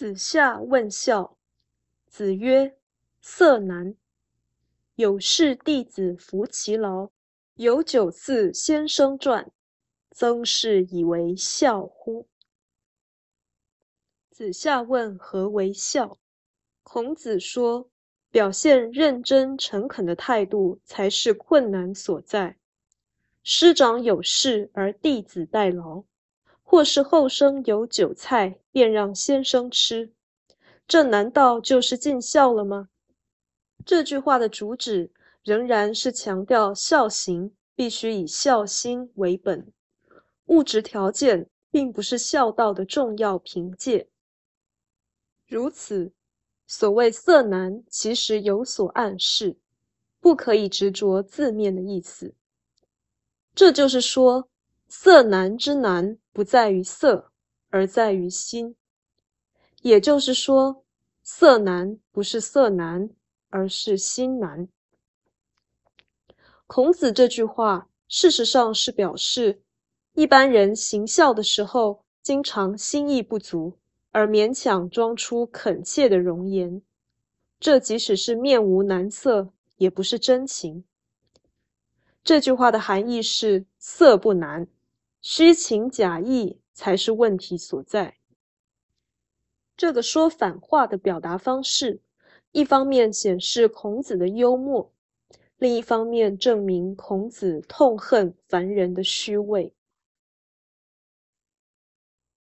子夏问孝，子曰：“色难。有事弟子服其劳，有九次先生传，曾氏以为孝乎？”子夏问何为孝，孔子说：“表现认真诚恳的态度才是困难所在。师长有事而弟子代劳。”或是后生有酒菜，便让先生吃，这难道就是尽孝了吗？这句话的主旨仍然是强调孝行必须以孝心为本，物质条件并不是孝道的重要凭借。如此，所谓色难，其实有所暗示，不可以执着字面的意思。这就是说。色难之难，不在于色，而在于心。也就是说，色难不是色难，而是心难。孔子这句话，事实上是表示，一般人行孝的时候，经常心意不足，而勉强装出恳切的容颜。这即使是面无难色，也不是真情。这句话的含义是：色不难。虚情假意才是问题所在。这个说反话的表达方式，一方面显示孔子的幽默，另一方面证明孔子痛恨凡人的虚伪。